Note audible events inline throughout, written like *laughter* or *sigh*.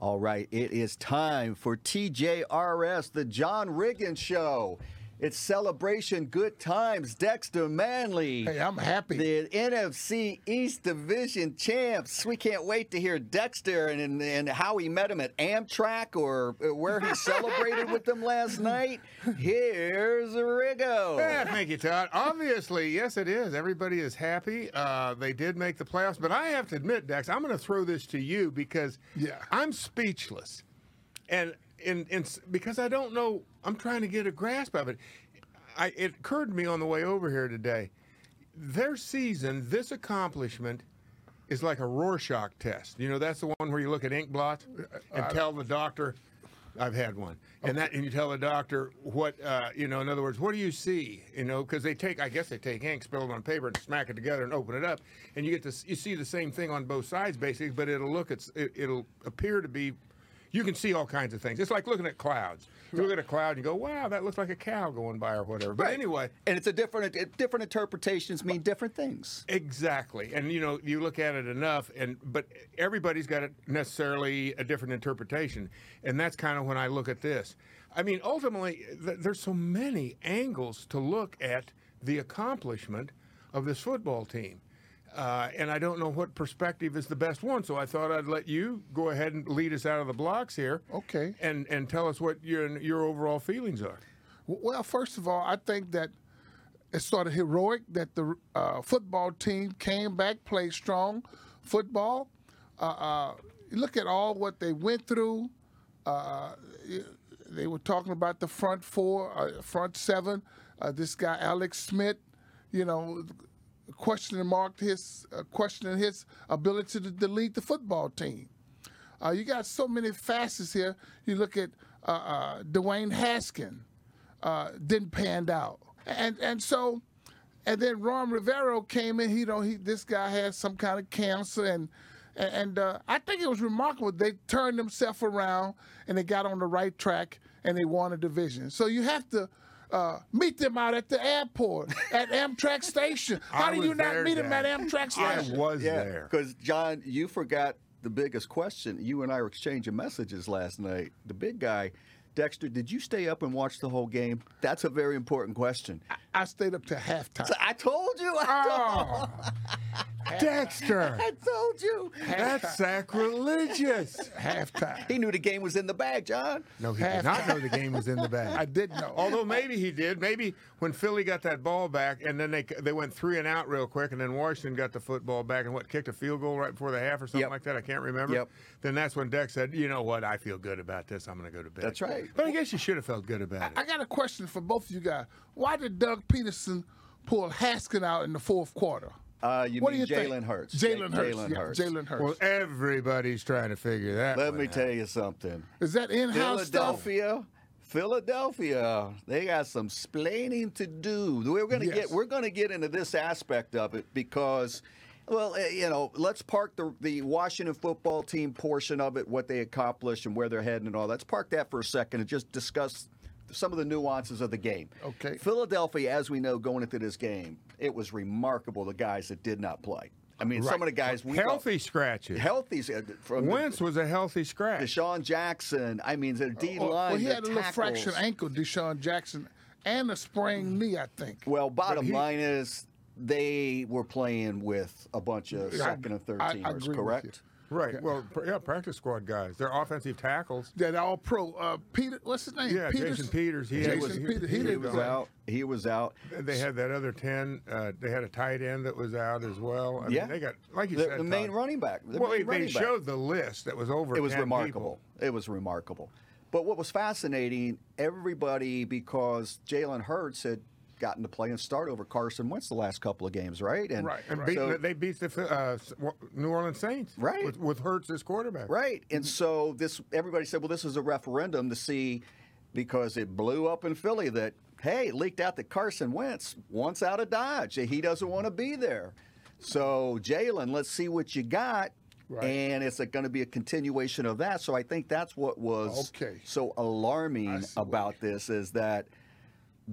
All right, it is time for TJRS, the John Riggins Show. It's celebration, good times. Dexter Manley. Hey, I'm happy. The NFC East Division champs. We can't wait to hear Dexter and, and, and how he met him at Amtrak or where he celebrated with them last *laughs* night. Here's Riggo. Yeah, thank you, Todd. Obviously, yes, it is. Everybody is happy. Uh, they did make the playoffs, but I have to admit, Dex, I'm going to throw this to you because Yeah. I'm speechless, and in, in because I don't know. I'm trying to get a grasp of it. I, it occurred to me on the way over here today. Their season, this accomplishment, is like a Rorschach test. You know, that's the one where you look at ink blots and tell the doctor. I've had one, and that and you tell the doctor what uh, you know. In other words, what do you see? You know, because they take, I guess they take ink, spill it on paper, and smack it together and open it up, and you get to you see the same thing on both sides basically, but it'll look it's it, it'll appear to be. You can see all kinds of things. It's like looking at clouds. You look at a cloud and you go, "Wow, that looks like a cow going by," or whatever. But Right. anyway, And it's a different, different interpretations mean different things. Exactly, and you know you look at it enough, and but everybody's got a, necessarily a different interpretation, and that's kind of when I look at this. I mean, ultimately, th- there's so many angles to look at the accomplishment of this football team, uh, and I don't know what perspective is the best one. So I thought I'd let you go ahead and lead us out of the blocks here, Okay. and and tell us what your your overall feelings are. Well, first of all, I think that it's sort of heroic that the uh, football team came back, played strong football. Uh, uh, look at all what they went through. Uh, they were talking about the front four, uh, front seven. Uh, this guy Alex Smith, you know, questioning marked his uh, questioning his ability to, to lead the football team. Uh, you got so many facets here. You look at uh, uh, Dwayne Haskin, uh, didn't pan out, and and so, and then Ron Rivera came in. He don't he this guy had some kind of cancer, and and, and uh, I think it was remarkable. They turned themselves around and they got on the right track and they won a division. So you have to. Uh, meet them out at the airport at Amtrak station. *laughs* How I do you not there, meet them at Dad. Amtrak I station? was there. Because, John, you forgot the biggest question. You and I were exchanging messages last night. The big guy, Dexter, did you stay up and watch the whole game? That's a very important question. I stayed up to halftime. I told you. I, Oh, *laughs* Dexter, *laughs* I told you. that's sacrilegious. halftime. He knew the game was in the bag, John. No, he did not know the game was in the bag. I didn't know. Although maybe he did. Maybe when Philly got that ball back, and then they they went three and out real quick, and then Washington got the football back and what kicked a field goal right before the half or something Yep. like that. I can't remember. Yep. Then that's when Dex said, "You know what? I feel good about this. I'm going to go to bed." That's right. But I guess you should have felt good about it. I got a question for both of you guys. Why did Doug Pederson pull Haskin out in the fourth quarter? Uh, you what mean do you think? Jalen Hurts? Jalen Hurts. Jalen yeah, Hurts. Jalen Hurts. well, everybody's trying to figure that. Let one me out. tell you something. Is that in-house stuff? Philadelphia, Philadelphia, they got some splaining to do. We're gonna Yes. get we're gonna get into this aspect of it because, well, eh, you know, let's park the the Washington football team portion of it, what they accomplished and where they're heading and all. Let's park that for a second and just discuss some of the nuances of the game. Okay. Philadelphia, as we know, going into this game, it was remarkable the guys that did not play. I mean, some of the guys we thought- Healthy scratches. healthy uh, from the- Wentz was a healthy scratch. DeSean Jackson. I mean, the D line. Well, well, he the had a little fractured ankle, DeSean Jackson, and a sprained knee, I think. Well, bottom he- line is they were playing with a bunch of I- second and third I- I teamers, correct? Right. Well, yeah, practice squad guys. They're offensive tackles. They're all pro. Uh, Peter, what's his name? Yeah, Peters? Jason Peters. He, Jason was, Peters. He He was out. He was out. They had that other ten. Uh, they had a tight end that was out as well. I Yeah. mean, they got like you The, said, the main Todd. running back. The Well, they, they running back. showed the list that was over. It was 10 remarkable. people. It was remarkable. But what was fascinating, everybody, because Jalen Hurts had gotten to play and start over Carson Wentz the last couple of games, right? And, Right, And beat, so- they beat the uh, New Orleans Saints. Right. With, with Hurts as quarterback. Right. And so this everybody said, well, this is a referendum to see because it blew up in Philly that hey, it leaked out that Carson Wentz wants out of Dodge. He doesn't want to be there. So Jalen, let's see what you got. Right. And it's going to be a continuation of that. So I think that's what was Okay. so alarming about this is that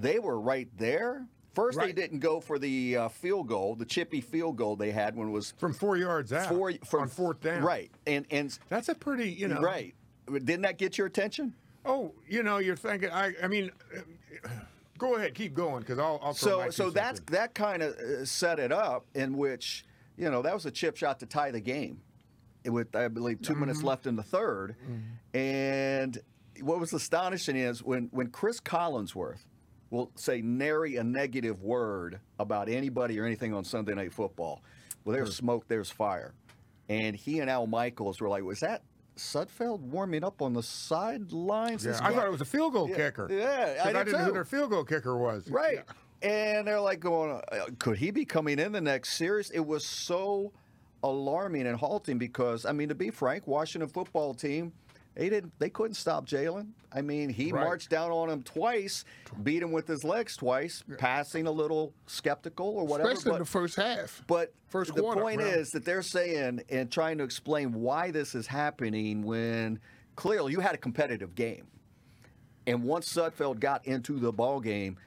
they were right there. First, they didn't go for the uh, field goal, the chippy field goal they had when it was from four yards out four from on fourth down. Right, and and That's a pretty, you know. right. Didn't that get your attention? Oh, you know, you're thinking. I, I mean, uh, go ahead, keep going, because I'll, I'll. So so that's that kind of uh, set it up in which you know that was a chip shot to tie the game, with I believe 2 minutes Mm-hmm. left in the 3rd and what was astonishing is when when Chris Collinsworth will say nary a negative word about anybody or anything on Sunday Night Football. Well, there's smoke, there's fire, and he and Al Michaels were like, "Was that Sudfeld warming up on the sidelines?" Yeah, I thought it was a field goal kicker. Yeah, I I, did didn't know who their field goal kicker was. Right. And they're like going, uh, could he be coming in the next series? It was so alarming and halting because, I mean, to be frank, Washington football team, they didn't, they couldn't stop Jalen. I mean, he Right. marched down on him twice, beat him with his legs twice, passing a little skeptical or whatever. especially in the first half. but First the quarter, point well. is that they're saying and trying to explain why this is happening when clearly you had a competitive game. And once Sudfeld got into the ball game,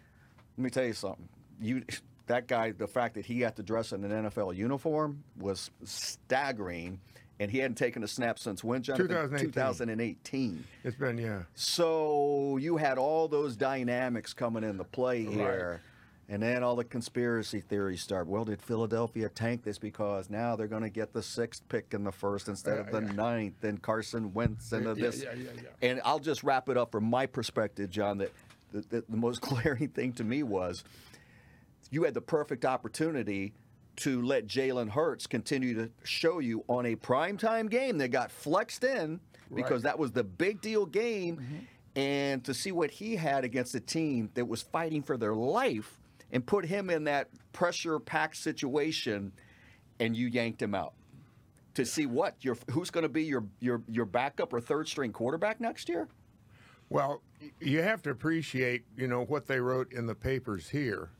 let me tell you something. You *laughs* that guy, the fact that he got to dress in an NFL uniform was staggering. And he hadn't taken a snap since when, Jonathan? 2018. 2018. It's been yeah. So you had all those dynamics coming into play here. And then all the conspiracy theories start. Well, did Philadelphia tank this because now they're going to get the sixth pick in the first instead of the ninth, and Carson Wentz and Yeah, this? yeah, yeah, yeah. And I'll just wrap it up from my perspective, John. That the, the, the most *laughs* glaring thing to me was you had the perfect opportunity to let Jalen Hurts continue to show you on a primetime game that got flexed in because that was the big deal game. Mm-hmm. And to see what he had against a team that was fighting for their life and put him in that pressure packed situation, and you yanked him out. To see what your who's going to be your your your backup or third string quarterback next year? Well, you have to appreciate, you know, what they wrote in the papers here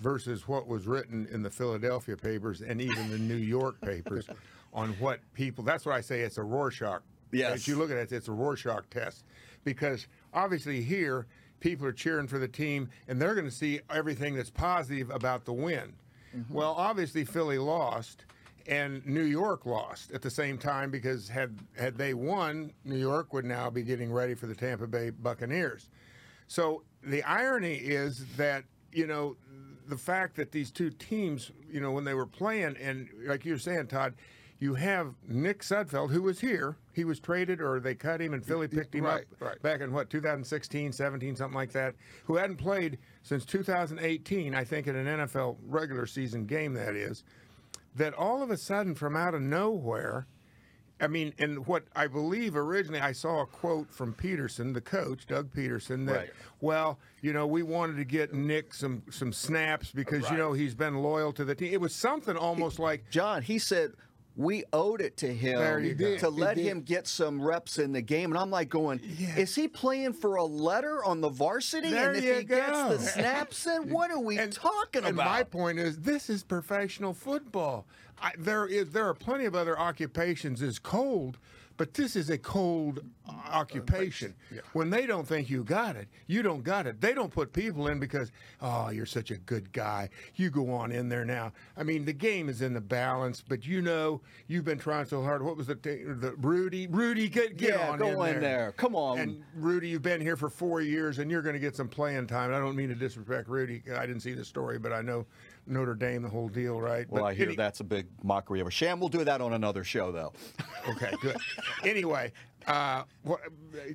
versus what was written in the Philadelphia papers and even the New York papers *laughs* on what people. That's what I say. It's a Rorschach. Yes. As you look at it, it's a Rorschach test because obviously here people are cheering for the team and they're going to see everything that's positive about the win. Mm-hmm. Well, obviously Philly lost and New York lost at the same time because had had they won, New York would now be getting ready for the Tampa Bay Buccaneers. So the irony is that you know the fact that these two teams, you know, when they were playing, and like you're saying, Todd, you have Nick Sudfeld who was here. He was traded, or they cut him, and Philly picked him Right, up right. back in what 2016, 17, something like that. Who hadn't played since 2018, I think, in an NFL regular season game. That is that all of a sudden from out of nowhere I mean, and what I believe originally, I saw a quote from Pederson, the coach, Doug Pederson, that, Right. well, you know, we wanted to get Nick some some snaps because you know he's been loyal to the team. It was something almost like John, he said we owed it to him go. to let him get some reps in the game. And I'm like going, is he playing for a letter on the varsity? There and if he gets go. the *laughs* snaps in, what are we and, talking and about? my point is, this is professional football. I, there is there are plenty of other occupations as cold, but this is a cold occupation. Uh, when they don't think you got it, you don't got it. They don't put people in because oh, you're such a good guy. You go on in there now. I mean, the game is in the balance, but you know you've been trying so hard. What was the the Rudy? Rudy, get get Yeah, on go in in there. there. Come on. And Rudy, you've been here for four years, and you're going to get some playing time. I don't mean to disrespect Rudy. I didn't see the story, but I know Notre Dame, the whole deal, right? well, but I hear any- that's a big mockery of a sham. We'll do that on another show, though. *laughs* Okay, good. anyway, uh,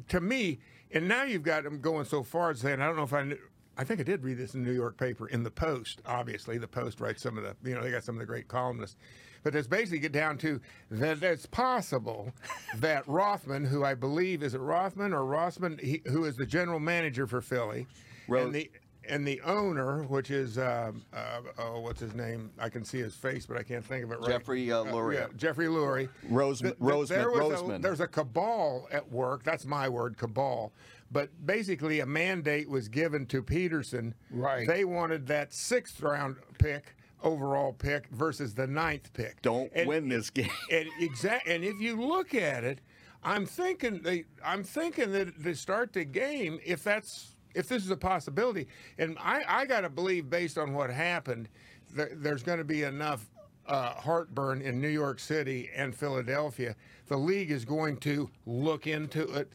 to me, and now you've got them going so far as saying, I don't know if I knew. I think I did read this in the New York paper in the Post. Obviously, the Post writes some of the, you know, they got some of the great columnists. But it's basically get down to that it's possible *laughs* that Rothman, who I believe is it Rothman or Rossman, he, who is the general manager for Philly, Ro- and the and the owner, which is um, uh, oh, what's his name? I can see his face, but I can't think of it right. Jeffrey, uh, Lurie. yeah, Jeffrey Lurie. Rose- Th- th- Roseman- there was a- there's a cabal at work. That's my word, cabal. But basically, a mandate was given to Pederson. Right. They wanted that sixth round pick, overall pick, versus the ninth pick. Don't And- win this game. *laughs* And exact. And if you look at it, I'm thinking they. I'm thinking that to start the game, if that's if this is a possibility, and I, I got to believe based on what happened, there, there's going to be enough uh, heartburn in New York City and Philadelphia. The league is going to look into it.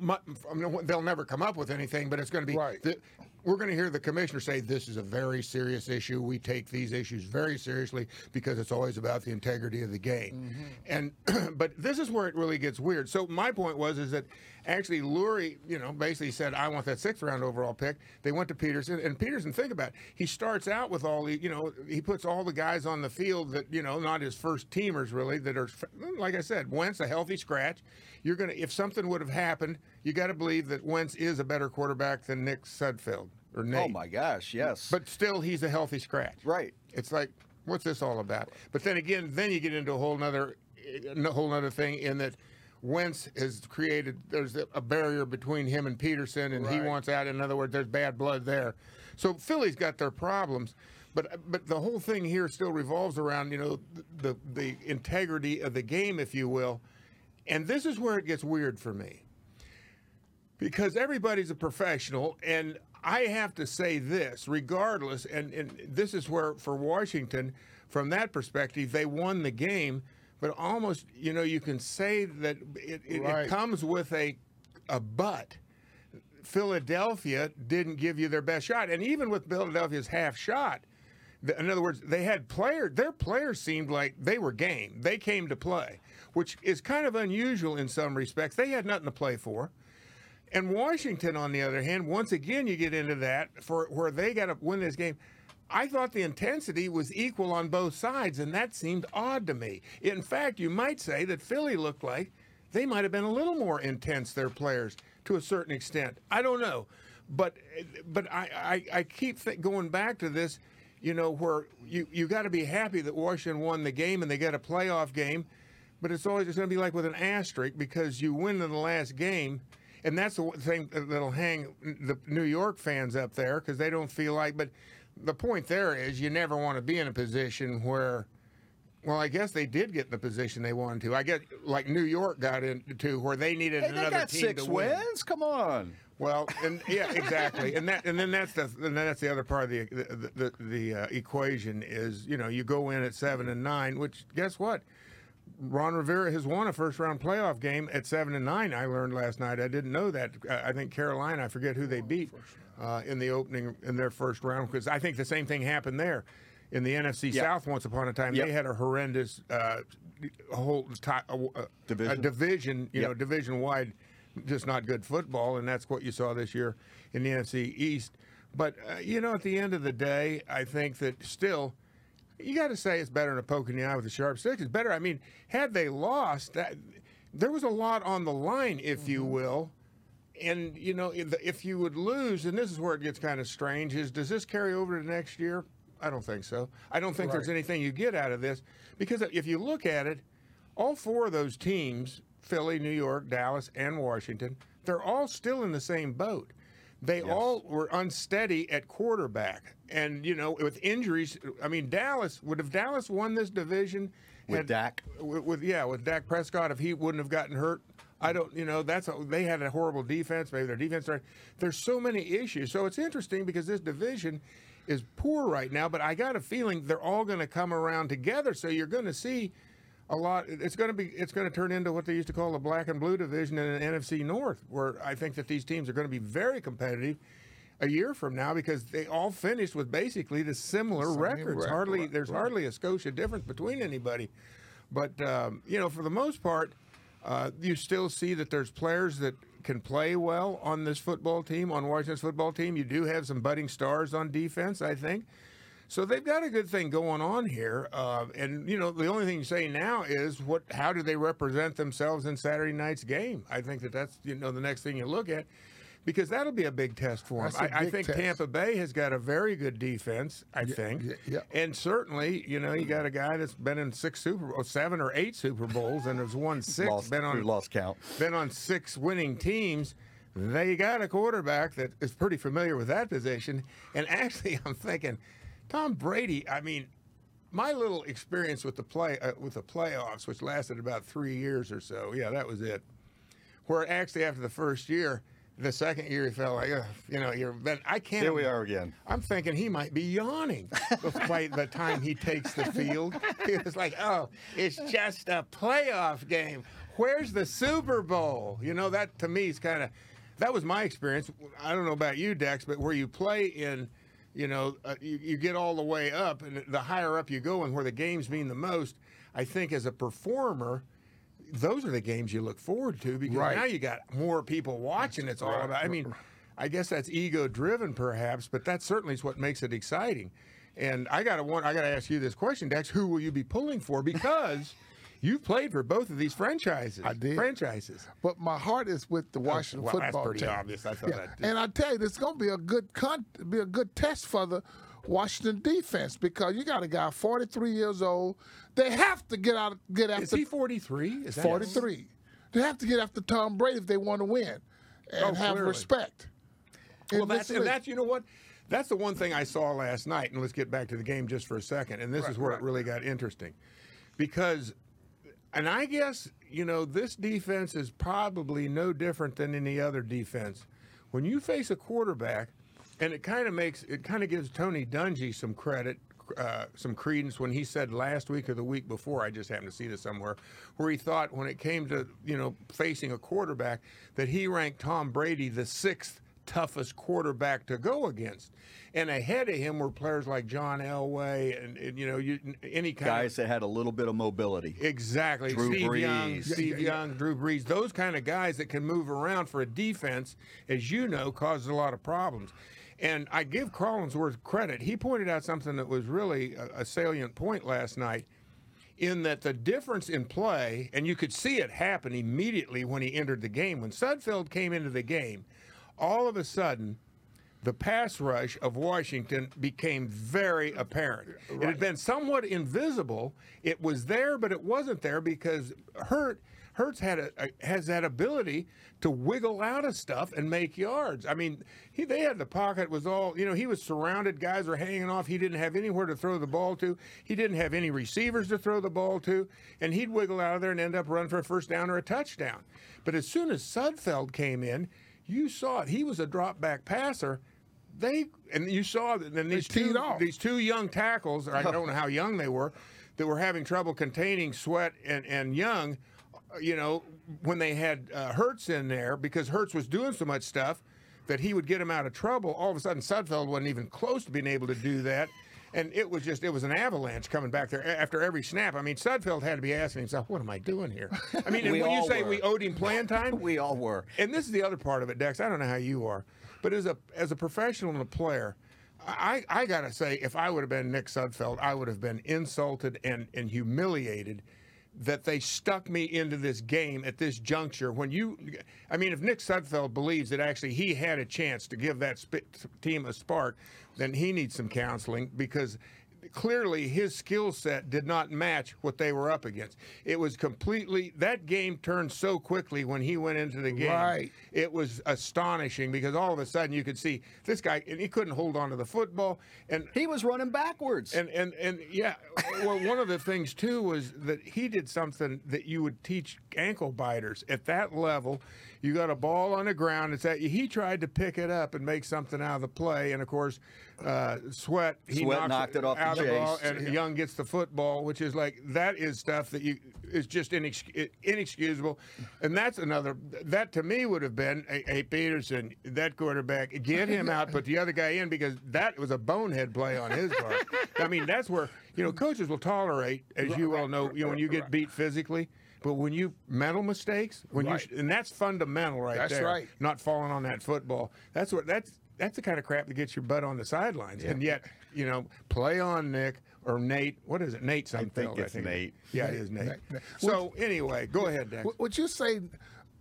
I mean, they'll never come up with anything, but it's going to be. Right. the- we're going to hear the commissioner say this is a very serious issue. We take these issues very seriously because it's always about the integrity of the game. And *clears throat* but this is where it really gets weird. So my point was is that actually Lurie, you know, basically said I want that sixth round overall pick. They went to Pederson, and Pederson, think about it. He starts out with all the, you know, he puts all the guys on the field that you know, not his first teamers really, that are like I said, Wentz a healthy scratch. You're gonna if something would have happened, you got to believe that Wentz is a better quarterback than Nick Sudfeld or Nate. Oh my gosh, yes. But still, he's a healthy scratch. right. It's like, what's this all about? But then again, then you get into a whole nother, a whole nother thing in that Wentz has created. There's a barrier between him and Pederson, and he wants out. In other words, there's bad blood there. So Philly's got their problems. But, but the whole thing here still revolves around you know the the integrity of the game, if you will, and this is where it gets weird for me because everybody's a professional and i have to say this regardless and, and this is where for washington from that perspective they won the game but almost you know you can say that it, it, Right. it comes with a a but philadelphia didn't give you their best shot and even with philadelphia's half shot in other words, they had players. Their players seemed like they were game. They came to play, which is kind of unusual in some respects. They had nothing to play for. And Washington, on the other hand, once again, you get into that for where they got to win this game. I thought the intensity was equal on both sides, and that seemed odd to me. In fact, you might say that Philly looked like they might have been a little more intense, their players, to a certain extent. I don't know. But but I, I, I keep th- going back to this, you know, where you, you got to be happy that Washington won the game and they got a playoff game. But it's always going to be like with an asterisk because you win in the last game, and that's the thing that'll hang the New York fans up there because they don't feel like. But the point there is you never want to be in a position where. Well, I guess they did get in the position they wanted to. I get like New York got into where they needed Hey, they another got team six to win. wins. Come on. Well, and yeah, exactly, and that and then that's the and then that's the other part of the the the, the uh, equation is you know you go in at seven and nine, which guess what, Ron Rivera has won a first round playoff game at seven and nine. I learned last night. I didn't know that. Uh, I think Carolina. I forget who they beat uh, in the opening in their first round because I think the same thing happened there. In the NFC Yeah. South, once upon a time, Yep. they had a horrendous uh, whole uh, uh, Division. a division, you Yep. know, division wide, just not good football, and that's what you saw this year in the NFC East. But uh, you know, at the end of the day, I think that still, you got to say it's better than a poke in the eye with a sharp stick. It's better. I mean, had they lost, that there was a lot on the line, if you will. And you know, if, if you would lose, and this is where it gets kind of strange, is does this carry over to next year? I don't think so. I don't think there's anything you get out of this because if you look at it, all four of those teams Philly, New York, Dallas, and Washington they're all still in the same boat. They all were unsteady at quarterback. And, you know, with injuries, I mean, Dallas, would have Dallas won this division? With had- Dak? With, with- yeah, with Dak Prescott, if he wouldn't have gotten hurt, I don't, you know, that's a, they had a horrible defense. Maybe their defense. started- There's so many issues. So it's interesting because this division is poor right now, but I got a feeling they're all going to come around together. So you're going to see a lot. It's going to be. It's going to turn into what they used to call the black and blue division in the NFC North, where I think that these teams are going to be very competitive a year from now because they all finished with basically the similar Same records. record, Hardly there's right. hardly a Scotia difference between anybody. But um, you know, for the most part, uh, you still see that there's players that can play well on this football team, on Washington's football team. You do have some budding stars on defense, I think. So they've got a good thing going on here, uh, and you know the only thing you say now is what? How do they represent themselves in Saturday night's game? I think that that's you know the next thing you look at, because that'll be a big test for him. I, I, think test. Tampa Bay has got a very good defense. I think, yeah, yeah. and certainly you know you got a guy that's been in six Super Bowls, seven or eight Super Bowls, and has won six. Lost, been on lost count. been on six winning teams. They got a quarterback that is pretty familiar with that position. And actually, *laughs* I'm thinking, Tom Brady. I mean, my little experience with the play uh, with the playoffs, which lasted about three years or so. Yeah, that was it. Where actually after the first year, The second year, he felt like, you know, you're. But I can't. Here we are again. I'm thinking he might be yawning by the time he takes the field. *laughs* He was like, "Oh, it's just a playoff game. Where's the Super Bowl?" You know, that to me is kind of that was my experience. I don't know about you, Dex, but where you play in, you know, uh, you, you get all the way up, and the higher up you go, and where the games mean the most. I think as a performer, those are the games you look forward to because Right. now you got more people watching. It's all about. I mean, I guess that's ego driven, perhaps, but that certainly is what makes it exciting. And I gotta want. I gotta ask you this question, Dex. Who will you be pulling for? Because *laughs* you've played for both of these franchises. I did. Franchises. But my heart is with the oh, Washington well, that's football pretty team. obvious. I thought Yeah. that- And I tell you, it's going to be a good con- be a good test for the Washington defense because you got a guy 43 years old. They have to get out, get after Is he 43? Is that 43. They have to get after Tom Brady if they want to win and Oh, have clearly. respect. Well, this that's and that's you know what, that's the one thing I saw last night. And let's get back to the game just for a second. And this is where it really got interesting, because, and I guess you know this defense is probably no different than any other defense. When you face a quarterback, and it kind of makes it kind of gives Tony Dungy some credit. Uh, some credence when he said last week or the week before, I just happened to see this somewhere, where he thought when it came to you know facing a quarterback that he ranked Tom Brady the sixth toughest quarterback to go against. And ahead of him were players like John Elway and, and, you know you, any kind of Guys that had a little bit of mobility. of exactly Drew Steve Young, Brees. Steve Young, Drew Brees, those kind of guys that can move around for a defense, as you know, causes a lot of problems. And I give Collinsworth credit. He pointed out something that was really a, a salient point last night in that the difference in play, and you could see it happen immediately when he entered the game. When Sudfeld came into the game, all of a sudden, the pass rush of Washington became very apparent. It had been somewhat invisible. It was there, but it wasn't there because Hurt Hurts had a, a- has that ability to wiggle out of stuff and make yards. I mean, he they had the pocket was all you know. He was surrounded. Guys were hanging off. He didn't have anywhere to throw the ball to. He didn't have any receivers to throw the ball to, and he'd wiggle out of there and end up running for a first down or a touchdown. But as soon as Sudfeld came in, you saw it. He was a drop back passer. They and you saw that then these two off. these two young tackles, or I *laughs* don't know how young they were, that were having trouble containing Sweat and and Young. Uh, You know when they had uh, Hurts in there because Hurts was doing so much stuff that he would get him out of trouble. All of a sudden, Sudfeld wasn't even close to being able to do that. And it was just, it was an avalanche coming back there after every snap. I mean, Sudfeld had to be asking himself, what am I doing here? I mean, *laughs* and when you say were. we owed him playing *laughs* time, We all were. and this is the other part of it, Dex. I don't know how you are, but as a as a professional and a player, I I gotta say, if I would have been Nick Sudfeld, I would have been insulted and and humiliated that they stuck me into this game at this juncture. When you, I mean, if Nick Sudfeld believes that actually he had a chance to give that team a spark, then he needs some counseling because clearly his skill set did not match what they were up against. It was completely that game turned so quickly when he went into the game. Right. It was astonishing because all of a sudden you could see this guy and he couldn't hold on to the football and He was running backwards. and and and yeah, well, one of the things too was that he did something that you would teach ankle biters at that level. You got a ball on the ground. It's that he tried to pick it up and make something out of the play, and of course, uh, Sweat he Sweat knocks knocked it off the the ball, and Young gets the football, which is like that is stuff that you is just inex, inexcusable, and that's another that to me would have been hey, hey Pederson that quarterback get him out, put the other guy in because that was a bonehead play on his part. I mean that's where you know coaches will tolerate, as you all know, you know when you get beat physically. But when you mental mistakes, when Right. you and that's fundamental right That's there. right. Not falling on that football. That's what that's that's the kind of crap that gets your butt on the sidelines. And yet, you know, play on Nick or Nate. What is it? Nate Sudfeld. think it's Nate. Yeah, it is Nate. Nate, Nate. So anyway, go ahead, Dex. What you say,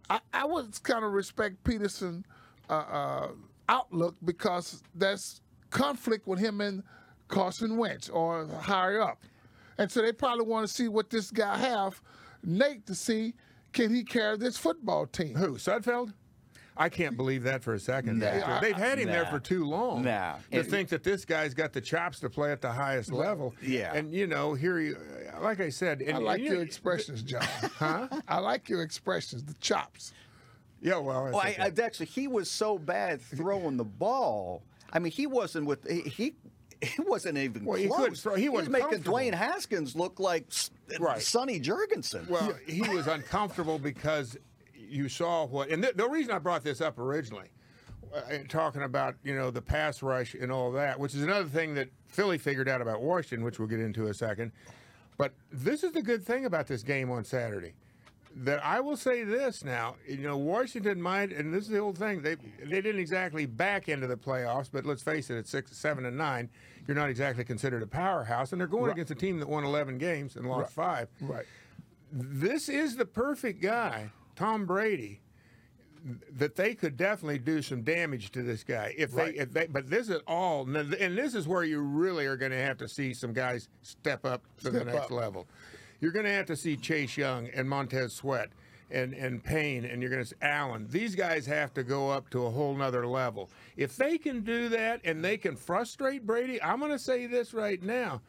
I, I would kind of respect Pederson uh, uh, outlook because that's conflict with him and Carson Wentz or higher up, and so they probably want to see what this guy have, Nate, to see can he carry this football team. Who? Sudfeld? I can't believe that for a second. Dexter. They've had him there for too long. Nah. To And- think that this guy's got the chops to play at the highest level. Yeah. And you know, here you, like I said, and, I like and your expressions, John. *laughs* huh? I like your expressions, the chops. Yeah, well, that's Well, I, okay. I, actually, he was so bad throwing the ball. I mean, he wasn't with he. he he wasn't even Well, he couldn't throw- he was wasn't making. Dwayne Haskins look like Right. Sonny Jurgensen. Well, he was uncomfortable because you saw what, and the, the reason I brought this up originally, uh, talking about you know the pass rush and all that, which is another thing that Philly figured out about Washington, which we'll get into in a second. But this is the good thing about this game on Saturday. That I will say this now, you know, Washington might, and this is the old thing. They they didn't exactly back into the playoffs, but let's face it, at six, seven, and nine, you're not exactly considered a powerhouse, and they're going against a team that won 11 games and lost five Right. this is the perfect guy, Tom Brady, that they could definitely do some damage to this guy if Right. they if they. But this is all, and this is where you really are going to have to see some guys step up to the next up. level. You're going to have to see Chase Young and Montez Sweat. And, and Payne and you're going to see Allen. These guys have to go up to a whole nother level. If they can do that and they can frustrate Brady, I'm going to say this right now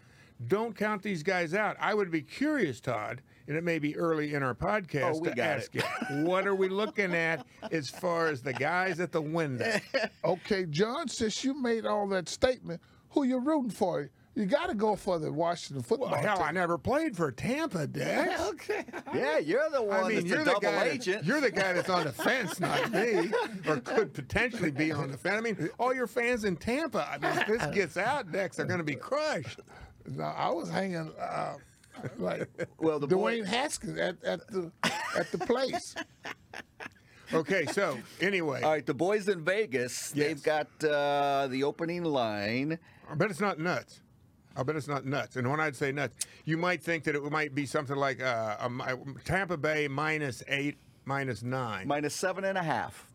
don't count these guys out. I would be curious, Todd, and it may be early in our podcast Oh, we to got ask you, what are we looking at as far as the guys at the window? *laughs* Okay, John, since you made all that statement, who you rooting for? You got to go for the Washington football Well, hell, team. I never played for Tampa, Dex. *laughs* okay. Yeah, you're the one I mean, that's you're a the double guy. agent. That, you're the guy that's on the fence, not *laughs* me, or could potentially be on the fence. I mean, all your fans in Tampa. I mean, if this gets out, Dex, they're going to be crushed. No, I was hanging uh, like Well, the boy- Dwayne Haskins at, at the at the place. Okay, so anyway, All right, the boys in Vegas, Yes. they've got uh, the opening line. I bet it's not nuts. I bet it's not nuts. And when I'd say nuts, you might think that it might be something like uh, a, mi- Tampa Bay minus eight, minus nine. minus seven and a half.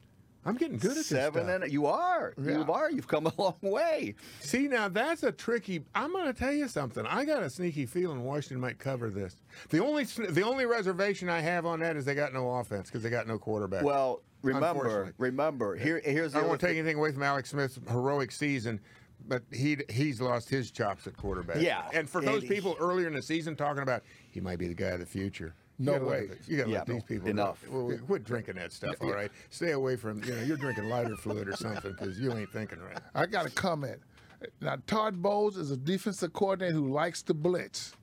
I'm getting good at this Seven stuff. and you are. You are. You've come a *laughs* long way. See, now that's a tricky. I'm going to tell you something. I got a sneaky feeling Washington might cover this. The only the only reservation I have on that is they got no offense because they got no quarterback. Well, remember, remember. Here, here's the I don't want to take thing. anything away from Alex Smith's heroic season, but he he's lost his chops at quarterback. Yeah, and for those and- people earlier in the season talking about he might be the guy of the future. No you way. You got to Yeah, let these people enough. Well, quit drinking that stuff. All right, *laughs* stay away from you know you're drinking lighter fluid or something because you ain't thinking right. I got a comment. Now, Todd Bowles is a defensive coordinator who likes to blitz.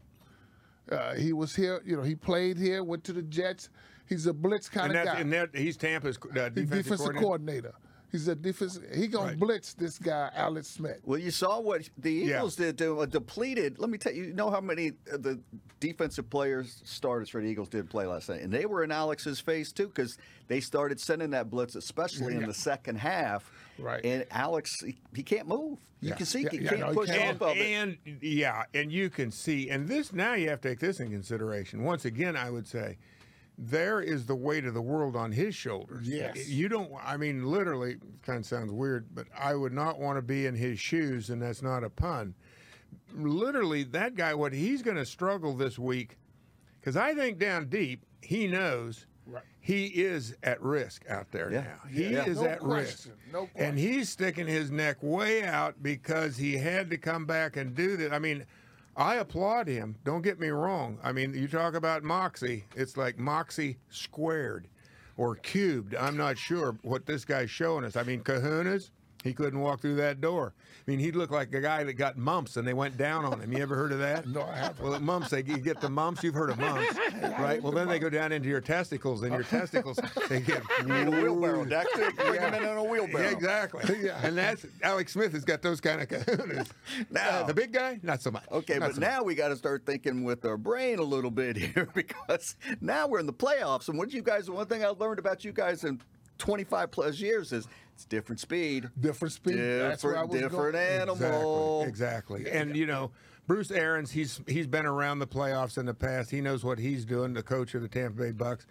Uh, he was here, you know, he played here, went to the Jets. He's a blitz kind And of guy. and that, he's Tampa's uh, defensive, defensive coordinator. coordinator. He's a defense. He gonna Right. blitz this guy, Alex Smith. Well, you saw what the Yeah. Eagles did to a depleted. Let me tell you, you know how many of the defensive players, starters for the Eagles, did play last night, and they were in Alex's face too because they started sending that blitz, especially in the second half. Right. And Alex, he, he can't move. You Yeah. can see Yeah, he yeah, can't no, he push can't. off and, of it. and yeah, and you can see, and this now you have to take this in consideration. Once again, I would say there is the weight of the world on his shoulders. Yes. You don't, I mean, literally, kind of sounds weird, but I would not want to be in his shoes, and that's not a pun. Literally, that guy, what he's going to struggle this week, because I think down deep, he knows. Right. He is at risk out there Yeah. now. He Yeah. is No at risk. No question. And he's sticking his neck way out because he had to come back and do that. I mean, I applaud him. Don't get me wrong. I mean, you talk about moxie, it's like moxie squared or cubed. I'm not sure what this guy's showing us. I mean, kahunas, he couldn't walk through that door. I mean, he looked like a guy that got mumps and they went down on him. You ever heard of that? *laughs* No, I haven't. Well, mumps, they you get the mumps. You've heard of mumps, *laughs* right? Well, then they go down into your testicles, and your testicles they get *laughs* in a wheelbarrow, Dexter. Bring him in on a wheelbarrow. yeah, exactly. Yeah. And that's Alex Smith has got those kind of kahunas. Now- Uh, the big guy, not so much. Okay, Not but so now we got to start thinking with our brain a little bit here because now we're in the playoffs. And what you guys, one thing I learned about you guys in 25 plus years is it's different speed, Different speed. That's where I different, was different going. animal. Exactly. Exactly. And you know, Bruce Arians, he's he's been around the playoffs in the past. He knows what he's doing, the coach of the Tampa Bay Bucks.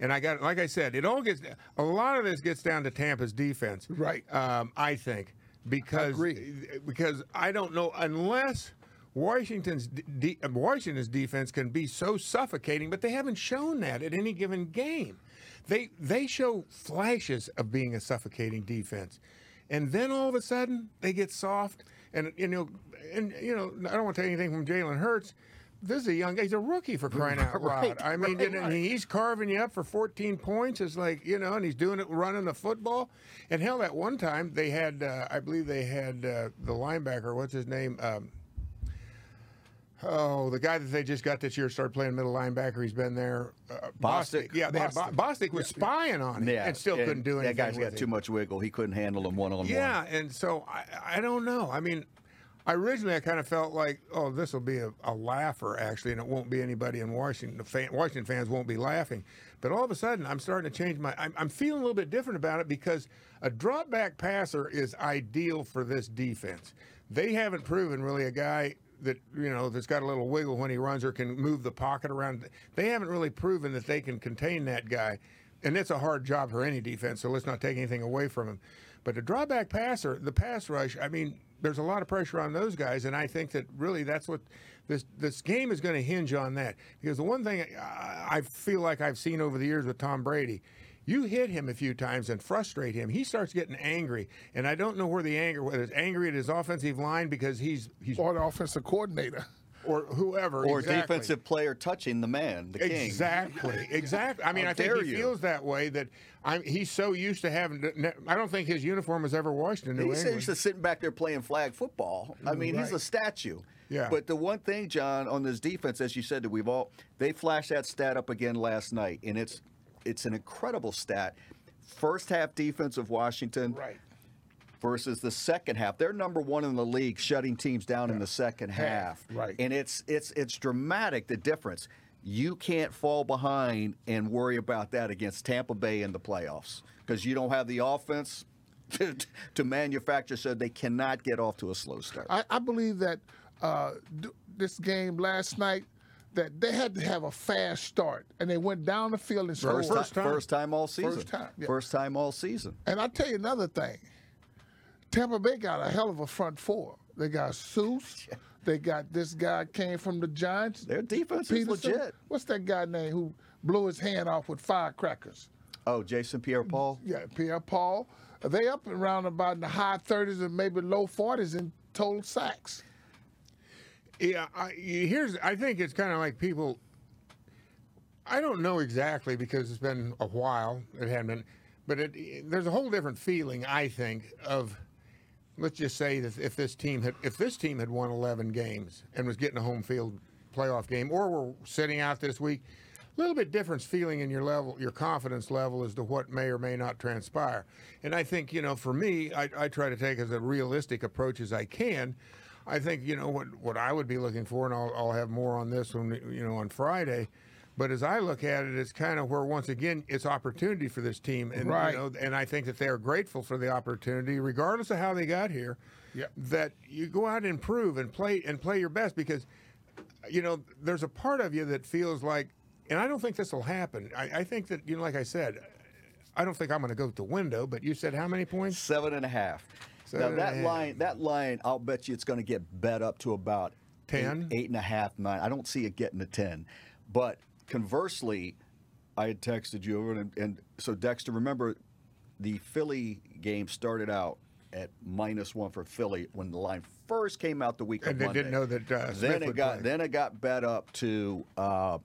And I got, like I said, it all gets a lot of this gets down to Tampa's defense, Right. Um, I think because agree. because I don't know unless Washington's de- Washington's defense can be so suffocating, but they haven't shown that at any given game. They they show flashes of being a suffocating defense, and then all of a sudden they get soft. And you know, and you know, I don't want to take anything from Jalen Hurts, this is a young guy. He's a rookie for crying out *laughs* loud. Right, I mean, right, and he's carving you up for 14 points. It's like you know, and he's doing it running the football. And hell, that one time they had, uh, I believe they had uh, the linebacker. What's his name? Um, Oh, the guy that they just got this year started playing middle linebacker. He's been there. Uh, Bostic. Yeah, they had Bo- Bostic was spying on him and still couldn't do anything. That guy's got him. too much wiggle. He couldn't handle him one on one. Yeah, and so I, I don't know. I mean, I originally I kind of felt like, oh, this will be a, a laugher actually, and it won't be anybody in Washington. The fan, Washington fans won't be laughing. But all of a sudden, I'm starting to change my. I'm, I'm feeling a little bit different about it because a drop back passer is ideal for this defense. They haven't proven really a guy that you know that's got a little wiggle when he runs or can move the pocket around. They haven't really proven that they can contain that guy, and it's a hard job for any defense. So let's not take anything away from him. But the drawback passer, the pass rush, I mean, there's a lot of pressure on those guys, and I think that really that's what this this game is going to hinge on that. Because the one thing I I feel like I've seen over the years with Tom Brady, you hit him a few times and frustrate him, he starts getting angry, and I don't know where the anger, whether it's angry at his offensive line because he's he's Or the offensive coordinator. or whoever Or exactly. defensive player touching the man, the king. Exactly, exactly. I mean, How I think he you. feels that way that I'm. He's so used to having. To, I don't think his uniform was ever washed in New He's England. used to sitting back there playing flag football. I mm, mean, he's a statue. Yeah. But the one thing, John, on this defense, as you said, that we've all they flashed that stat up again last night, and it's it's an incredible stat. First half defense of Washington Right. versus the second half. They're number one in the league, shutting teams down in the second half. right. And it's it's it's dramatic the difference. You can't fall behind and worry about that against Tampa Bay in the playoffs because you don't have the offense *laughs* to, to manufacture, so they cannot get off to a slow start. I, I believe that uh, d- this game last night, that they had to have a fast start, and they went down the field and scored. First, First time, time. first time all season. First time, yeah. First time all season. And I tell you another thing, Tampa Bay got a hell of a front four. They got Suh. *laughs* They got this guy came from the Giants. Their defense is Peterson. legit. What's that guy name who blew his hand off with firecrackers? Oh, Jason Pierre-Paul. Yeah, Pierre Paul. They up and around about in the high 30s and maybe low 40s in total sacks. Yeah, I, here's. I think it's kind of like people. I don't know exactly because it's been a while. It hadn't been, but it, there's a whole different feeling. I think of. Let's just say that if this team had if this team had won 11 games and was getting a home field playoff game, or were sitting out this week, a little bit different feeling in your level, your confidence level as to what may or may not transpire. And I think you know, for me, I, I try to take as a realistic approach as I can. I think you know what what I would be looking for, and I'll, I'll have more on this when you know on Friday. But as I look at it, it's kind of where once again it's opportunity for this team, and Right. you know, and I think that they are grateful for the opportunity, regardless of how they got here. Yeah. That you go out and improve and play and play your best because, you know, there's a part of you that feels like, and I don't think this will happen. I, I think that you know, like I said, I don't think I'm going to go to the window. But you said how many points? Seven and a half. Now that line, that line, I'll bet you it's going to get bet up to about 10? eight, eight and a half, nine. I don't see it getting to ten. But conversely, I had texted you, and, and so Dexter, remember, the Philly game started out at minus one for Philly when the line first came out the week of And they Monday. didn't know that, uh, then it got play. then it got bet up to. Uh,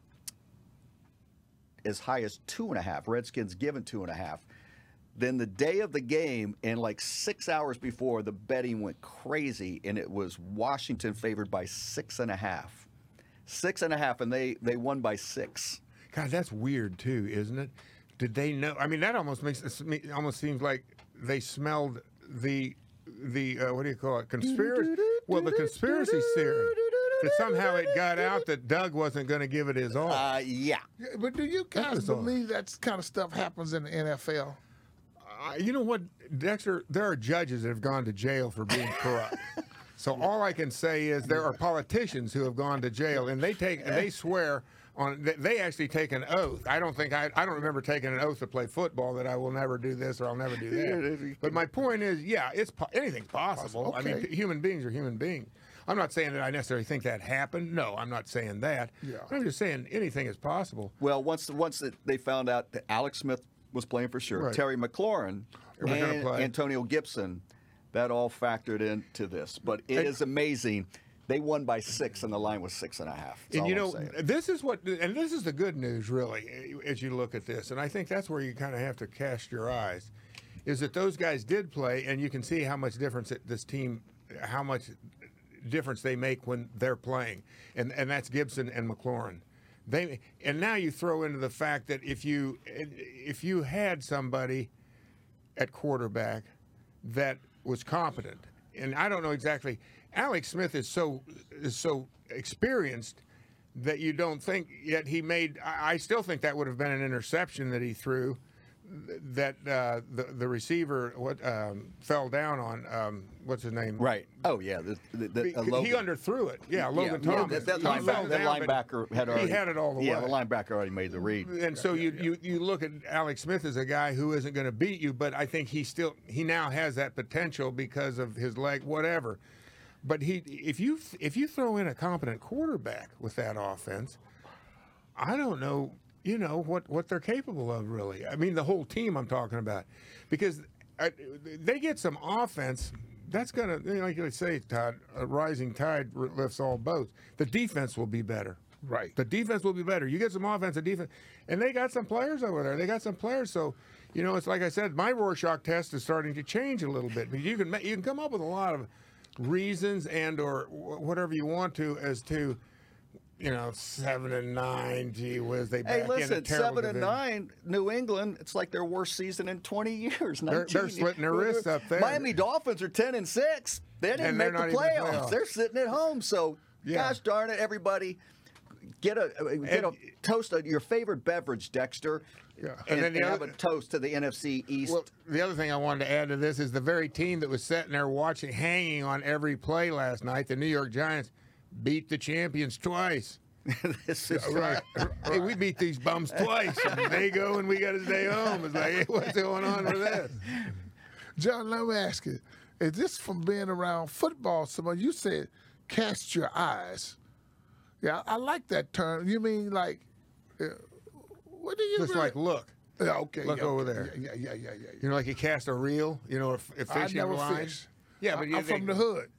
as high as two and a half. Redskins given two and a half. Then the day of the game, and like six hours before, the betting went crazy, and it was Washington favored by six and a half. Six and a half, and they they won by six. God, that's weird too, isn't it? Did they know? I mean, that almost makes it almost seems like they smelled the the uh, what do you call it? Conspiracy. Well, the conspiracy theory that somehow it got out that Doug wasn't going to give it his all. Uh, yeah. Yeah, But do you guys believe that kind of stuff happens in the NFL? Uh, you know what, Dexter? There are judges that have gone to jail for being corrupt. *laughs* so all I can say is there are politicians who have gone to jail, and they take and they swear on. they- They actually take an oath. I don't think I. I don't remember taking an oath to play football that I will never do this or I'll never do that. But my point is, yeah, it's po- anything's possible. Okay. I mean, human beings are human beings. I'm not saying that I necessarily think that happened. No, I'm not saying that. Yeah. I'm just saying anything is possible. Well, once once they found out that Alex Smith was playing for sure, Right. Terry McLaurin We're and. Antonio Gibson, that all factored into this. But it is And- amazing. They won by six, and the line was six and a half. And you know, this is what, and this is the good news, really, as you look at this. And I think that's where you kind of have to cast your eyes, is that those guys did play, and you can see how much difference this team, how much difference they make when they're playing, and and that's Gibson and McLaurin. They and now you throw into the fact that if you if you had somebody at quarterback that was competent. And I don't know exactly. Alex Smith is so is so experienced that you don't think yet he made. I I still think that would have been an interception that he threw. Th- That uh, the the receiver what um, fell down on um, what's his name right. Oh yeah. The, the, the, he, uh, he underthrew it. Yeah, Logan yeah, Thomas. That, that, He linebacker, that linebacker had already. he had it all the yeah, way. the linebacker already made the read. And so you, you you look at Alex Smith as a guy who isn't going to beat you, but I think he still he now has that potential because of his leg, whatever. But he if you if you throw in a competent quarterback with that offense, I don't know you know what what they're capable of really. I mean the whole team I'm talking about, because I, they get some offense. That's gonna, you know, like you say, Todd. A rising tide lifts all boats. The defense will be better. Right. The defense will be better. You get some offensive defense, and they got some players over there. They got some players. So, you know, it's like I said, my Rorschach test is starting to change a little bit. Because you can you can come up with a lot of reasons and or whatever you want to as to, you know, seven and nine. Gee whiz, they back Hey, in a listen, terrible seven and nine. New England. It's like their worst season in 20 years. 19. *laughs* They're- they're slitting their wrists up there. Miami Dolphins are 10 and six. They didn't And make the not even in the playoffs. playoffs. They're sitting at home. So, Yeah. gosh darn it, everybody, get a uh, get a toast of your favorite beverage, Dexter. Yeah. And, And then the and have a toast to the NFC East. Well, the other thing I wanted to add to this is the very team that was sitting there watching, hanging on every play last night, the New York Giants, beat the champions twice. *laughs* this is Right. Hey, we beat these bums twice. And *laughs* they go and we got to stay home. It's like, hey, what's going on with this? John, let me ask you: Is this from being around football Someone? You said cast your eyes. Yeah, I, I like that term. You mean like, uh, what do you Just really- like, look. Yeah, okay, look yeah, over okay, there. Yeah, yeah, yeah, yeah. yeah. You know, like you cast a reel, you know, a, a I fishing never line. fish. Yeah, but I, you, I'm from the hood.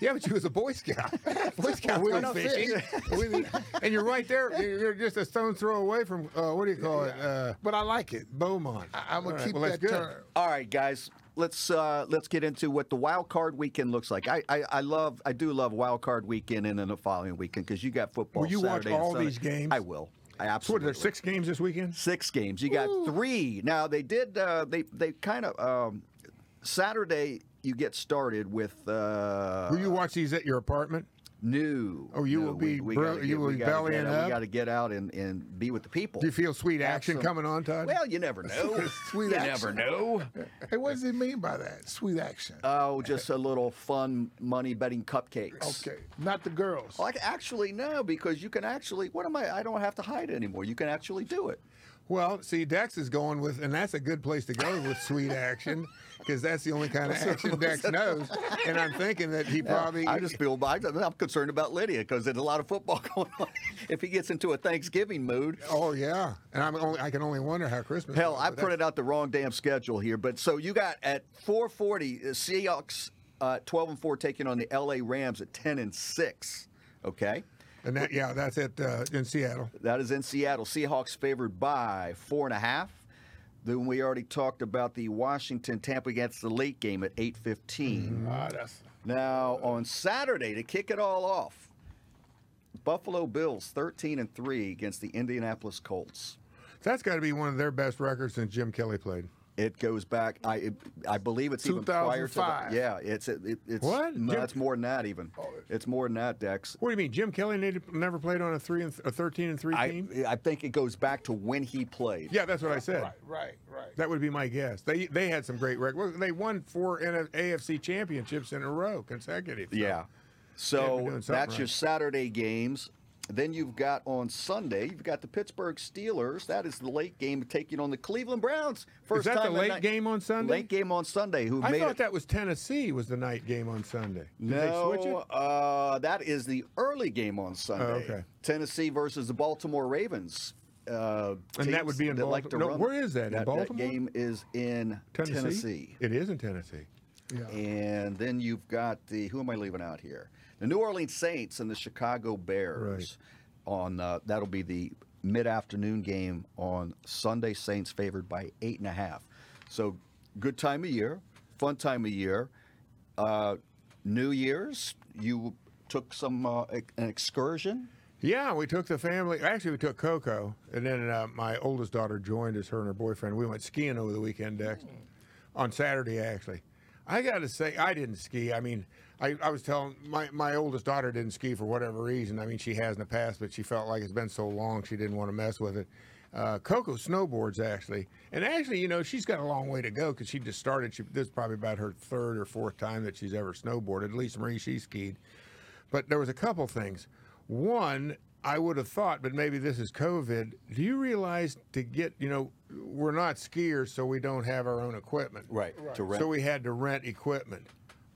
Yeah, but you was a Boy Scout. *laughs* Boy Scout We go fishing. We- and you're right there. You're you're just a stone throw away from, uh, what do you call it? Uh, But I like it. Beaumont. I, am gonna right, keep well, that term. All right, guys. Let's uh, let's get into what the wild card weekend looks like. I, I, I love I do love wild card weekend and then the following weekend because you got football. Will you watch Saturday and all these games? I will. I So what are six games this weekend? Six games. You got three. Now they did. Uh, they they kind of um, Saturday. You get started with uh, Will you watch these at your apartment? new. Oh, you new. will be We, we bro- you will be gotta bellying out- up? We got to get out and, and be with the people. Do you feel sweet action Absolutely. coming on, Todd? well, you never know. *laughs* Sweet you action. never know. Hey, what does he mean by that? Sweet action. Oh, just a little fun money betting cupcakes. okay, not the girls. Like actually no, because you can actually. What am I? I don't have to hide anymore. You can actually do it. Well, see, Dex is going with, and that's a good place to go with sweet action, *laughs* because that's the only kind of *laughs* action Dex knows. And I'm thinking that he *laughs* probably. I just feel bad. I'm concerned about Lydia because there's a lot of football *laughs* going on. If he gets into a Thanksgiving mood, Oh yeah, and I'm only. I can only wonder how Christmas. hell, goes, I but that's- printed out the wrong damn schedule here. But so you got at 4:40 uh, Seahawks, uh, 12 and four taking on the L.A. Rams at 10 and six. Okay. And that, yeah, that's it uh, in Seattle. That is in Seattle. Seahawks favored by four and a half. Then we already talked about the Washington Tampa against the late game at 8:15. Ah, that's Now on Saturday to kick it all off, Buffalo Bills 13 and three against the Indianapolis Colts. That's got to be one of their best records since Jim Kelly played. It goes back. I it, I believe it's even prior to. The, 2005. yeah, it's it, it's What? No, Jim- it's more than that even. Oh, it's more than that, Dex. What do you mean, Jim Kelly needed- never played on a three and th- a thirteen and three I team? I think it goes back to when he played. Yeah, that's what I said. right, right, right. That would be my guess. They they had some great records. They won four NF AFC championships in a row, consecutive. So- Yeah. been So doing something that's your. Saturday games. Then you've got on Sunday, you've got the Pittsburgh Steelers. That is the late game taking on the Cleveland Browns. First that the time in late ni- game on Sunday? Late game on Sunday. Who I made thought it? that was Tennessee was the night game on Sunday. Did they switch no, it? uh, that is the early game on Sunday. Oh, okay. Tennessee versus the Baltimore Ravens. Uh, And that would be in that like Baltimore. No, where is that, in That, Baltimore? game is in Tennessee? Tennessee. It is in Tennessee. Yeah. And then you've got the who am I leaving out here? The New Orleans Saints and the Chicago Bears. On uh, that'll be the mid-afternoon game on Sunday. Saints favored by eight and a half. So good time of year, fun time of year. Uh, New Year's, you took some uh, an excursion. Yeah, we took the family. Actually, we took Coco, and then uh, my oldest daughter joined us. Her and her boyfriend. We went skiing over the weekend, Dex, on Saturday. Actually, I got to say, I didn't ski. I mean, I, I was telling my my oldest daughter didn't ski for whatever reason. I mean, she has in the past, but she felt like it's been so long she didn't want to mess with it. Uh, Coco snowboards actually, and actually, you know, she's got a long way to go because she just started. She, this is probably about her third or fourth time that she's ever snowboarded. At least Marie, she skied. But there was a couple things. One, I would have thought, but maybe this is COVID. Do you realize to get, you know, we're not skiers, so we don't have our own equipment. Right. To rent. So we had to rent equipment.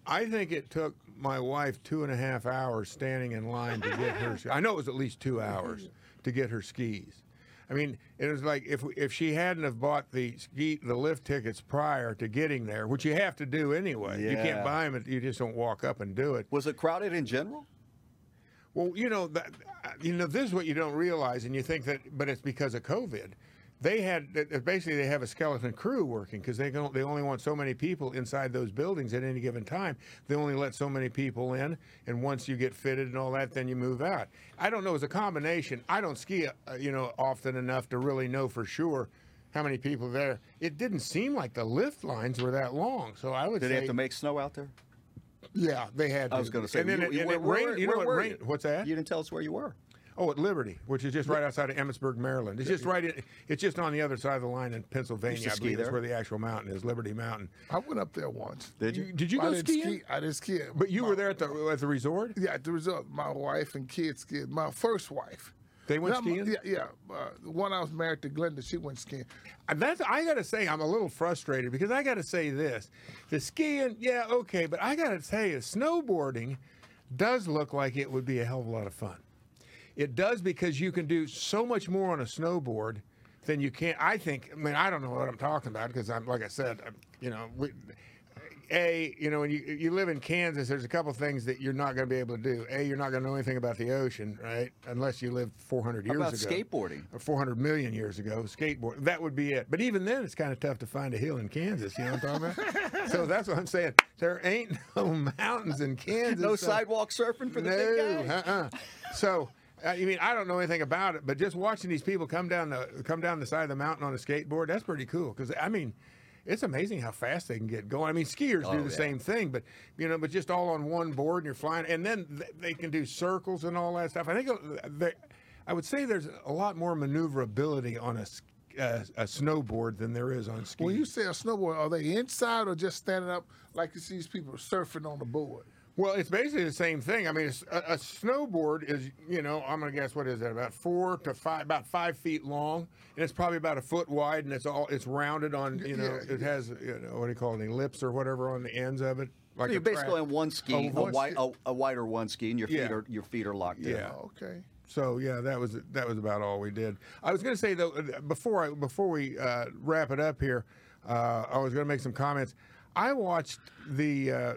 I think it took my wife two and a half hours standing in line to get her. I know it was at least two hours to get her skis. I mean, it was like if if she hadn't have bought the ski the lift tickets prior to getting there, which you have to do anyway. Yeah. You can't buy them; you just don't walk up and do it. Was it crowded in general? Well, you know that you know this is what you don't realize, and you think that, but it's because of COVID. They had basically they have a skeleton crew working because they can, they only want so many people inside those buildings at any given time. They only let so many people in, and once you get fitted and all that, then you move out. I don't know. It's a combination. I don't ski, uh, you know, often enough to really know for sure how many people there. It didn't seem like the lift lines were that long, so I would Did say they have to make snow out there? yeah, they had. To. I was going to say. and then you- it, you- and where- it where- You know where what rained? you? What's that? You didn't tell us where you were. Oh, at Liberty, which is just right outside of Emmitsburg, Maryland. It's just right. In, it's just on the other side of the line in Pennsylvania. I ski believe that's where the actual mountain is, Liberty Mountain. I went up there once. Did you? Did you I go didn't skiing? ski. I didn't ski. But you were there at the at the resort. Yeah, at the result, my wife and kids skied. My first wife. They went Not my- skiing. Yeah, yeah. Uh, the one I was married to, Glenda, she went skiing. And That's I got to say I'm a little frustrated because I got to say this: the skiing, yeah, okay, but I got to tell you, snowboarding does look like it would be a hell of a lot of fun. It does because you can do so much more on a snowboard than you can. I think. I mean, I don't know what I'm talking about because I'm like I said, I'm, you know, we, a you know when you you live in Kansas, there's a couple things that you're not going to be able to do. A, you're not going to know anything about the ocean, right? Unless you lived 400 How years about ago skateboarding? or 400 million years ago, skateboard. That would be it. But even then, it's kind of tough to find a hill in Kansas. You know what I'm talking about? *laughs* so that's what I'm saying. There ain't no *laughs* mountains in Kansas. No so- sidewalk surfing for the no, big guy. uh-uh. So. I mean, I don't know anything about it, but just watching these people come down the come down the side of the mountain on a skateboard, that's pretty cool. Because I mean, it's amazing how fast they can get going. I mean, skiers do Oh, the yeah. same thing, but you know, but just all on one board and you're flying, and then they can do circles and all that stuff. I think uh, they, I would say there's a lot more maneuverability on a s- uh, a snowboard than there is on ski. When you say a snowboard, are they inside or just standing up like you see these people surfing on the board? Well, it's basically the same thing. I mean, it's, a, a snowboard is, you know, I'm gonna guess what is that? About four to five, about five feet long, and it's probably about a foot wide, and it's all it's rounded on, you know, Yeah, it has, you know, what do you call it, an ellipse or whatever on the ends of it, like You're basically on one ski, Oh, a, wi- a, a wider one ski, and your feet Yeah. are your feet are locked in. Yeah. Oh, okay. So yeah, that was that was about all we did. I was going to say though, uh, before I before we uh, wrap it up here, uh, I was going to make some comments. I watched the, uh,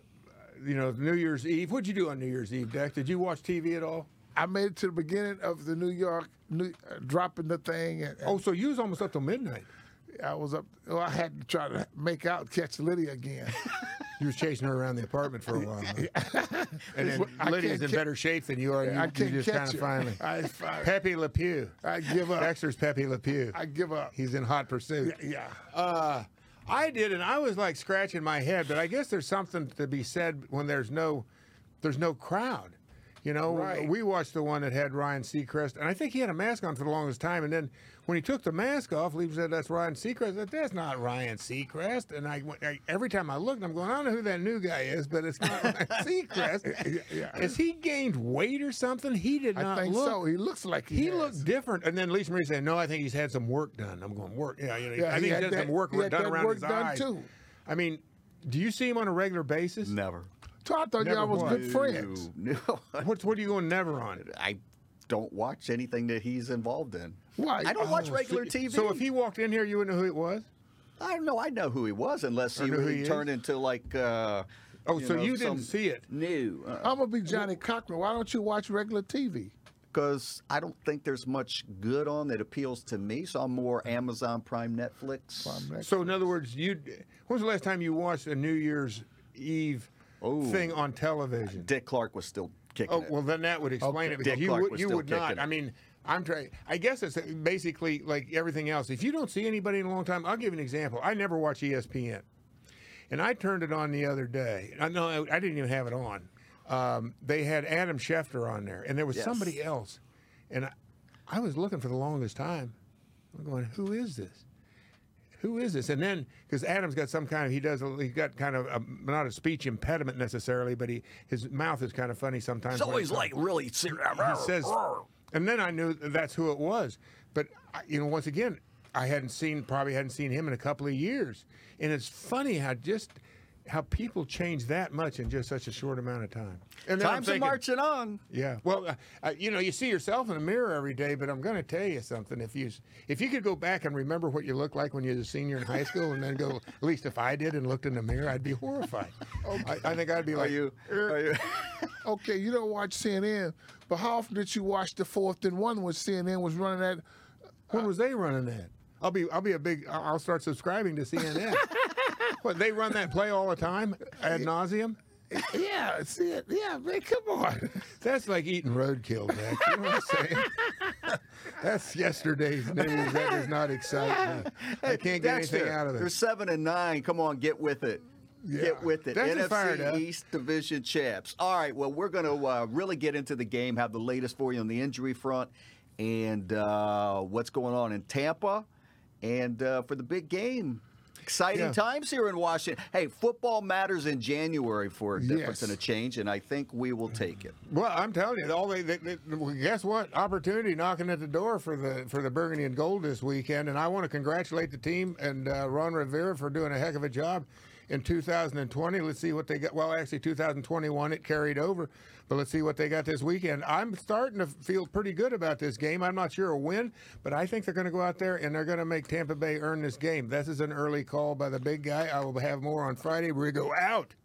you know, New Year's Eve. What'd you do on New Year's Eve, Deck? Did you watch TV at all? I made it to the beginning of the New York, New, uh, dropping the thing, and, and Oh, so you was almost up till midnight. I was up. Well, I had to try to make out, catch Lydia again. You was chasing her around the apartment for a while. huh? *laughs* and then I Lydia's in ca- better shape than you are. You, I you can't just catch kind of her. finally. I, fi- Pepe Le Pew. I give up. Dexter's Pepe Le Pew. I give up. He's in hot pursuit. Yeah. Uh, I did, and I was like scratching my head. But I guess there's something to be said when there's no, there's no crowd. You know, Right. we watched the one that had Ryan Seacrest, and I think he had a mask on for the longest time. And then when he took the mask off, Lee said, "That's Ryan Seacrest." I said, That's not Ryan Seacrest. And I, went- I, every time I looked, I'm going, I don't know who that new guy is, but it's not Ryan *laughs* Seacrest. Yeah. Has he gained weight or something? He did not I not think look. so. He looks like he, He has. looked different. And then Lisa Marie said, No, I think he's had some work done. I'm going, Work. Yeah, you know, Yeah, I he think had he's had some work he had done that around work his done, eyes. too. I mean, do you see him on a regular basis? Never. So I thought Never y'all was was. good friends. *laughs* No, What's, what are you going never on? I don't watch anything that he's involved in. Why? I don't watch Oh, regular TV. So if he walked in here, you wouldn't know who it was? I don't know. I know who he was, unless he, who he turned into like uh, Oh, so know, you didn't see it? new uh, I'm gonna be Johnny Cochran. Why don't you watch regular TV? because I don't think there's much good on that appeals to me. So I'm more Amazon Prime, Netflix. So in other words, you when was the last time you watched a New Year's Eve Oh. thing on television? Dick Clark was still kicking Oh it. well, then that would explain Okay. it because Dick you Clark would was you still would not. kicking I mean, I'm trying. I guess it's basically like everything else. If you don't see anybody in a long time, I'll give you an example. I never watch ESPN, and I turned it on the other day. I no, I didn't even have it on. Um, they had Adam Schefter on there, and there was Yes. somebody else, and I, I was looking for the longest time. I'm going, who is this? Who is this? And then because Adam's got some kind of he does he's got kind of a, not a speech impediment necessarily, but he his mouth is kind of funny sometimes. It's always like really serious. he says, and then I knew that that's who it was. But I- you know, once again, I hadn't seen probably hadn't seen him in a couple of years, and it's funny how just how people change that much in just such a short amount of time. And then I'm Times are marching on. yeah. Well, uh, uh, you know, you see yourself in the mirror every day, but I'm going to tell you something. If you if you could go back and remember what you looked like when you were a senior in high school, and then go, *laughs* at least if I did and looked in the mirror, I'd be horrified. *laughs* I, I think I'd be Are like, you? "Er." Are you? *laughs* Okay, you don't watch CNN, but how often did you watch the fourth and one when CNN was running that? when was they running that? I'll be I'll be a big. I'll I'll start subscribing to CNN. What they run that play all the time ad nauseum? Yeah, see it. Yeah, man, come on. That's like eating roadkill, Max. You know what I'm saying? *laughs* That's yesterday's news. That does not excite me. I can't get anything out of it. They're seven and nine. Come on, get with it. Get with it. Dexter's fired NFC. East Division champs. All right. Well, we're going to uh, really get into the game. Have the latest for you on the injury front and uh, what's going on in Tampa, and uh, for the big game. Exciting Yeah. times here in Washington. Hey, football matters in January for a difference Yes. and a change, and I think we will take it. Well, I'm telling you, all they, they, they well, guess what? Opportunity knocking at the door for the for the Burgundy and Gold this weekend, and I want to congratulate the team and uh, Ron Rivera for doing a heck of a job in 2020. Let's see what they got. Well, actually, 2021 it carried over, but let's see what they got this weekend. I'm starting to feel pretty good about this game. I'm not sure a win, but I think they're going to go out there and they're going to make Tampa Bay earn this game. This is an early call by the big guy. I will have more on Friday. We go out.